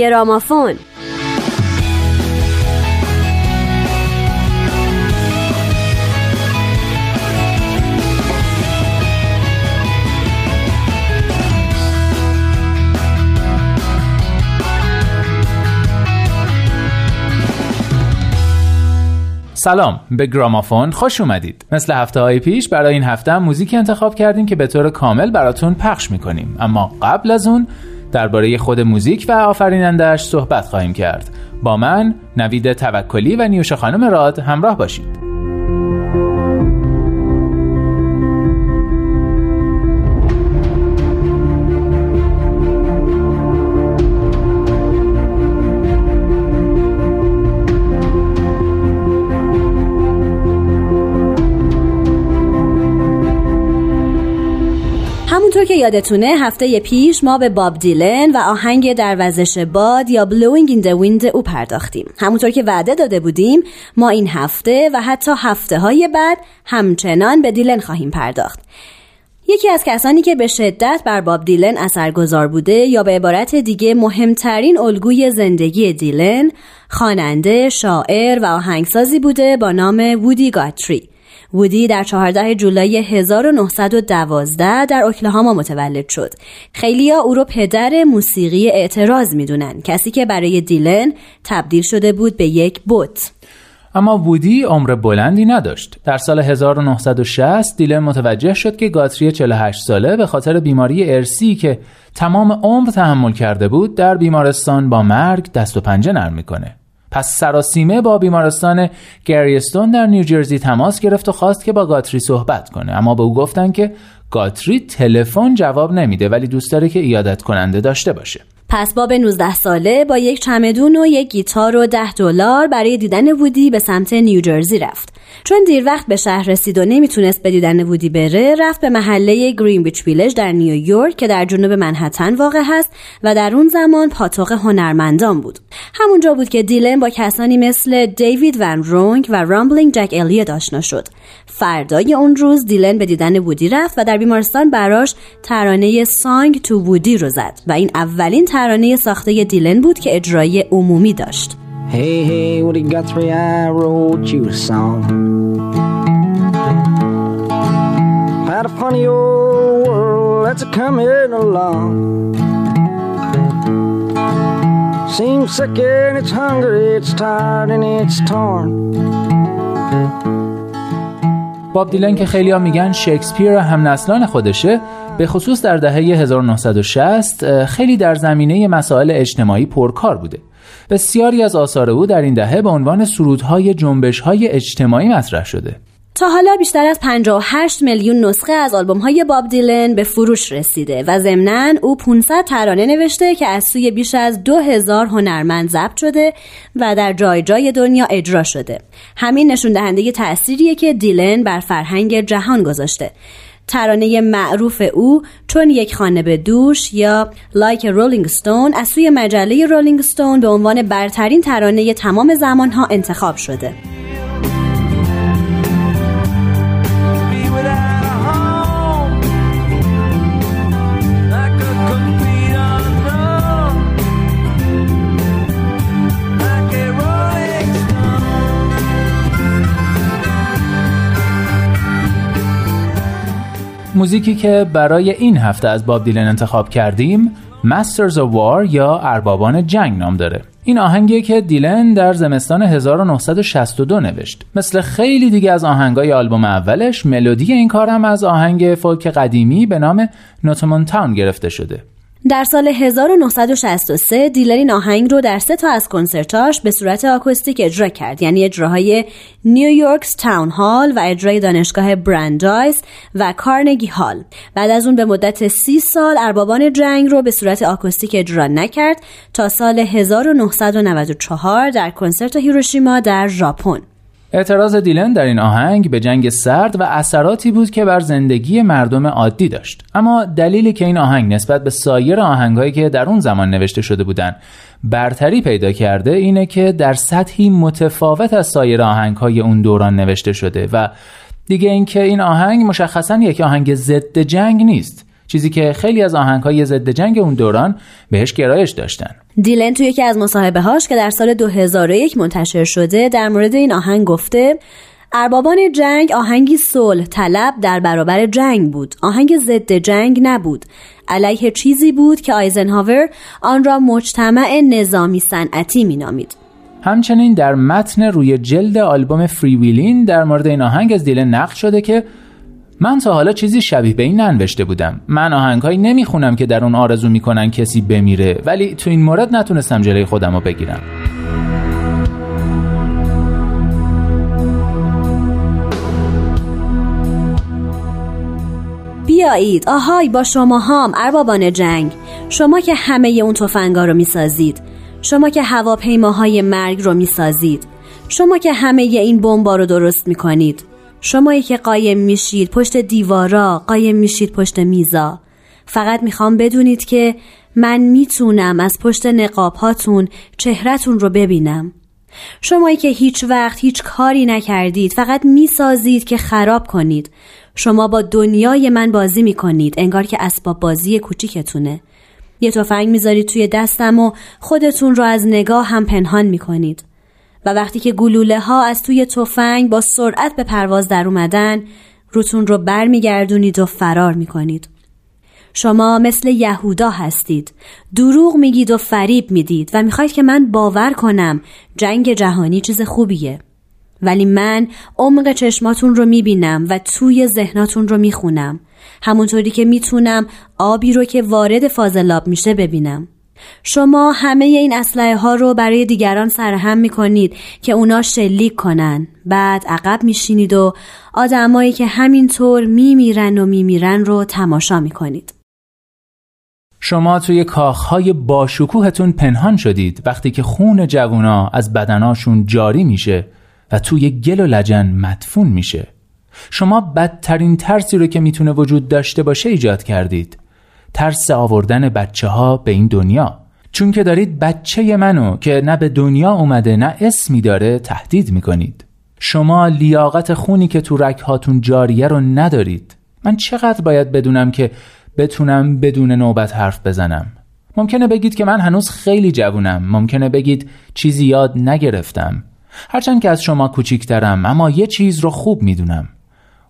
گرامافون. سلام به گرامافون خوش اومدید. مثل هفته های پیش برای این هفته هم موزیک انتخاب کردیم که به طور کامل براتون پخش می‌کنیم. اما قبل از اون درباره خود موزیک و آفرینندهش صحبت خواهیم کرد. با من نوید توکلی و نیوش خانم راد همراه باشید. همونطور که یادتونه هفته پیش ما به باب دیلن و آهنگ در وزش باد یا Blowing in the Wind او پرداختیم. همونطور که وعده داده بودیم ما این هفته و حتی هفته های بعد همچنان به دیلن خواهیم پرداخت. یکی از کسانی که به شدت بر باب دیلن اثرگذار بوده یا به عبارت دیگه مهمترین الگوی زندگی دیلن خواننده، شاعر و آهنگسازی بوده با نام وودی گاتری وودی در 14 جولای 1912 در اوکلاهاما متولد شد. خیلیا او رو پدر موسیقی اعتراض می‌دونن کسی که برای دیلن تبدیل شده بود به یک بت. اما وودی عمر بلندی نداشت. در سال 1960 دیلن متوجه شد که گاتری 48 ساله به خاطر بیماری ارسی که تمام عمر تحمل کرده بود در بیمارستان با مرگ دست و پنجه نرم می‌کنه. پس سراسیمه با بیمارستان گریستون در نیوجرسی تماس گرفت و خواست که با گاتری صحبت کنه. اما به او گفتن که گاتری تلفن جواب نمیده ولی دوست داره که ایادت کننده داشته باشه. پس باب 19 ساله با یک چمدون و یک گیتار و 10 دلار برای دیدن وودی به سمت نیوجرسی رفت. چون دیر وقت به شهر رسید و نمی‌تونست به دیدن وودی بره، رفت به محله گرینویچ ویلج در نیویورک که در جنوب منحتن واقع هست و در اون زمان پاتوق هنرمندان بود. همونجا بود که دیلن با کسانی مثل دیوید ون رونک و رامبلینگ جک الیت آشنا شد. فردای اون روز دیلن به دیدن وودی رفت و در بیمارستان براش ترانه Song to Woody رو زد و این اولین ساخته دیلن بود که اجرای عمومی داشت Hey, hey, Woody Guthrie, I wrote you a song Had a funny old world that's a coming along Seems sick and it's hungry, it's tired and it's torn باب دیلن که خیلی ها میگن شکسپیر هم نسلان خودشه به خصوص در دهه 1960 خیلی در زمینه مسائل اجتماعی پرکار بوده بسیاری از آثار او در این دهه به عنوان سرودهای جنبشهای اجتماعی مطرح شده تا حالا بیشتر از 58 میلیون نسخه از آلبوم های باب دیلن به فروش رسیده و ضمناً او 500 ترانه نوشته که از سوی بیش از 2000 هنرمند ضبط شده و در جای جای دنیا اجرا شده. همین نشون دهنده تأثیریه که دیلن بر فرهنگ جهان گذاشته. ترانه معروف او چون یک خانه به دوش یا Like a Rolling Stone از سوی مجله Rolling Stone به عنوان برترین ترانه تمام زمانها انتخاب شده. موزیکی که برای این هفته از باب دیلن انتخاب کردیم Masters of War یا اربابان جنگ نام داره. این آهنگی که دیلن در زمستان 1962 نوشت. مثل خیلی دیگه از آهنگای آلبوم اولش ملودی این کار هم از آهنگ فولک قدیمی به نام نوتمون تاون گرفته شده. در سال 1963 دیلر این آهنگ رو در سه تا از کنسرتاش به صورت آکوستیک اجرا کرد. یعنی اجراهای نیویورکس تاون هال و اجرای دانشگاه برندایس و کارنگی هال. بعد از اون به مدت سی سال اربابان جنگ رو به صورت آکوستیک اجرا نکرد تا سال 1994 در کنسرت هیروشیما در ژاپن. اعتراض دیلن در این آهنگ به جنگ سرد و اثراتی بود که بر زندگی مردم عادی داشت. اما دلیلی که این آهنگ نسبت به سایر آهنگهایی که در اون زمان نوشته شده بودند برتری پیدا کرده اینه که در سطحی متفاوت از سایر آهنگهای اون دوران نوشته شده و دیگه اینکه این آهنگ مشخصا یک آهنگ ضد جنگ نیست. چیزی که خیلی از آهنگهای ضد جنگ اون دوران بهش گرایش داشتن. دیلن توی یکی از مصاحبه هاش که در سال 2001 منتشر شده در مورد این آهنگ گفته اربابان جنگ آهنگی صلح طلب در برابر جنگ بود. آهنگ ضد جنگ نبود. علیه چیزی بود که آیزنهاور آن را مجتمع نظامی صنعتی مینامید. همچنین در متن روی جلد آلبوم فری ویلین در مورد این آهنگ از دیلن نقل شده که من تا حالا چیزی شبیه به این ننوشته بودم. من آهنگهایی نمی‌خونم که در اون آرزو می‌کنن کسی بمیره ولی تو این مورد نتونستم جلوی خودم رو بگیرم. بیایید. آهای با شما هم اربابان جنگ. شما که همه اون تفنگا رو می‌سازید. شما که هواپیماهای مرگ رو می‌سازید. شما که همه این بمبا رو درست می‌کنید. شمایی که قایم میشید پشت دیوارا قایم میشید پشت میزا. فقط می‌خوام بدونید که من می‌تونم از پشت نقاب هاتون چهرتون رو ببینم. شمایی که هیچ وقت هیچ کاری نکردید فقط می‌سازید که خراب کنید. شما با دنیای من بازی می‌کنید انگار که اسباب بازی کوچیکتونه. یه تفنگ می‌ذارید توی دستم و خودتون رو از نگاه هم پنهان می‌کنید. و وقتی که گلوله ها از توی تفنگ با سرعت به پرواز در اومدن روتون رو برمیگردونید و فرار می‌کنید. شما مثل یهودا هستید. دروغ میگید و فریب می‌دید و می‌خواید که من باور کنم جنگ جهانی چیز خوبیه. ولی من عمق چشماتون رو می‌بینم و توی ذهناتون رو می‌خونم. همونطوری که می‌تونم آبی رو که وارد فاضلاب میشه ببینم. شما همه این اسلحه ها رو برای دیگران سرهم می‌کنید که اونا شلیک کنن. بعد عقب میشینید و آدمایی که همینطور میمیرن و میمیرن رو تماشا می‌کنید. شما توی کاخهای باشکوهتون پنهان شدید وقتی که خون جوونا از بدناشون جاری میشه و توی گل و لجن مدفون میشه. شما بدترین ترسی رو که می‌تونه وجود داشته باشه ایجاد کردید. ترس آوردن بچه ها به این دنیا. چون که دارید بچه منو که نه به دنیا اومده نه اسمی داره تهدید می‌کنید. شما لیاقت خونی که تو رکهاتون جاریه رو ندارید. من چقدر باید بدونم که بتونم بدون نوبت حرف بزنم؟ ممکنه بگید که من هنوز خیلی جوونم. ممکنه بگید چیزی یاد نگرفتم. هرچند که از شما کوچیکترم اما یه چیز رو خوب می‌دونم.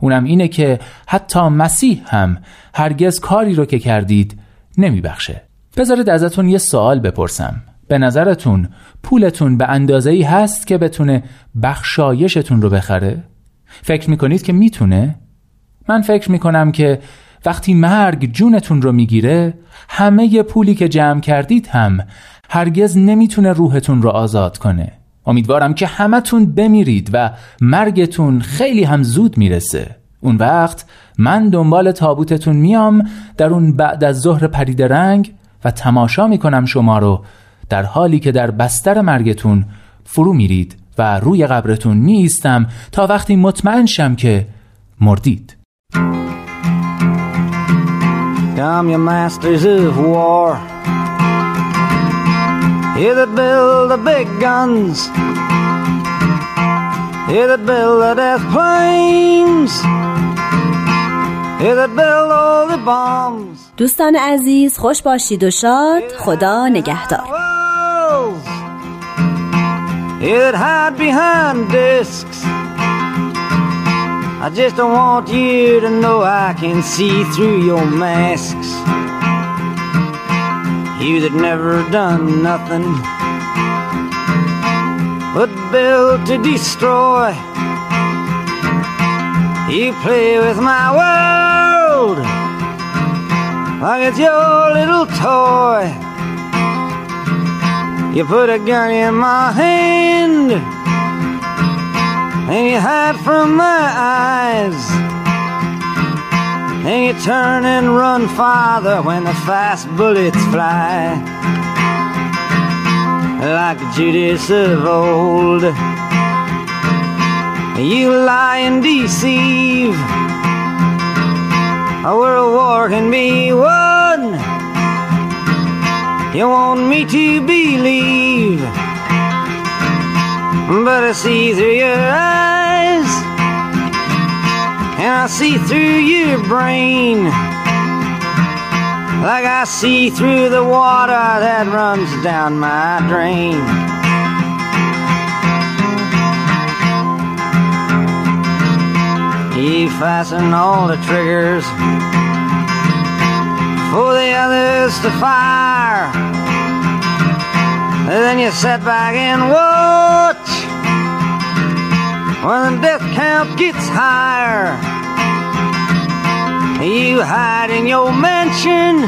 اونم اینه که حتی مسیح هم هرگز کاری رو که کردید نمیبخشه بذارید ازتون یه سوال بپرسم به نظرتون پولتون به اندازه ای هست که بتونه بخشایشتون رو بخره؟ فکر می‌کنید که می‌تونه؟ من فکر می‌کنم که وقتی مرگ جونتون رو می‌گیره همه پولی که جمع کردید هم هرگز نمی‌تونه روحتون رو آزاد کنه امیدوارم که همتون بمیرید و مرگتون خیلی هم زود می‌رسه. اون وقت من دنبال تابوتتون میام در اون بعد از ظهر پرید رنگ و تماشا می‌کنم شما رو. در حالی که در بستر مرگتون فرو میرید و روی قبرتون میایستم تا وقتی مطمئن شم که مردید. Come, masters of war. Here that build the big guns. Here that build the death planes. Here that build all the bombs. دوستان عزیز خوش باشید و شاد خدا نگهدار Here that hide behind discs. I just don't want you to know I can see through your masks. you that never done nothing but build to destroy. You play with my world like it's your little toy. You put a gun in my hand and you hide from my eyes. And you turn and run farther when the fast bullets fly. Like Judas of old, you lie and deceive. A world war can be won. You want me to believe but I see through your eyes, and I see through your brain. like I see through the water that runs down my drain. He fastened all the triggers for the others to fire. And then you sit back and watch when the death count gets higher. You hide in your mansion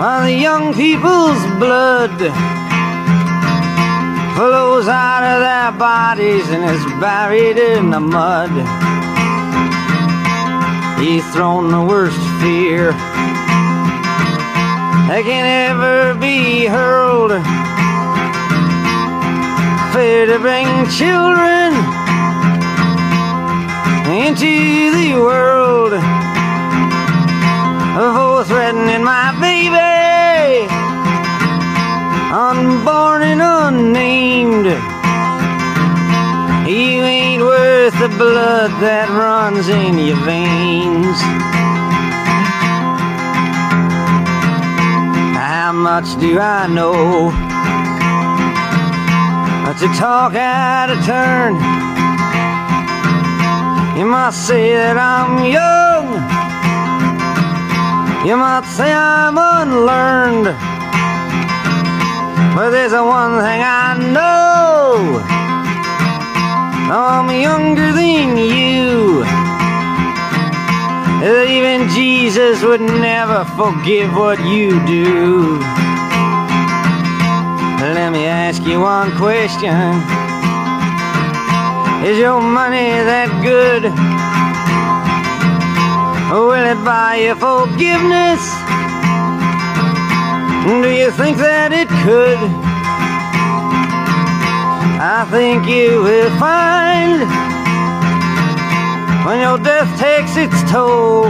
while the young people's blood flows out of their bodies and is buried in the mud. He's thrown the worst fear that can ever be hurled. Fear to bring children into the world. For threatening my baby, unborn and unnamed. You ain't worth the blood that runs in your veins. How much do I know? To talk out of turn. You might say that I'm young. You might say I'm unlearned. But there's one thing I know. I'm younger than you. Even Jesus would never forgive what you do. Let me ask you one question. Is your money that good? Will it buy you forgiveness? Do you think that it could? I think you will find when your death takes its toll.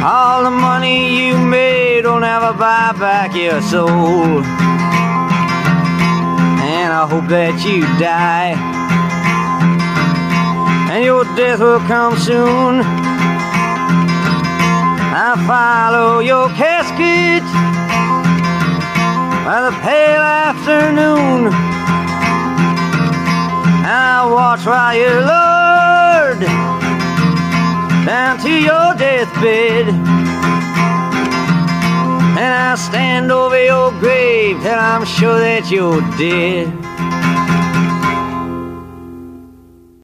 All the money you made will never buy back your soul. And I hope that you die. And your death will come soon. I follow your casket by the pale afternoon. I watch while you're lowered down to your deathbed. And I stand over your grave till I'm sure that you're dead.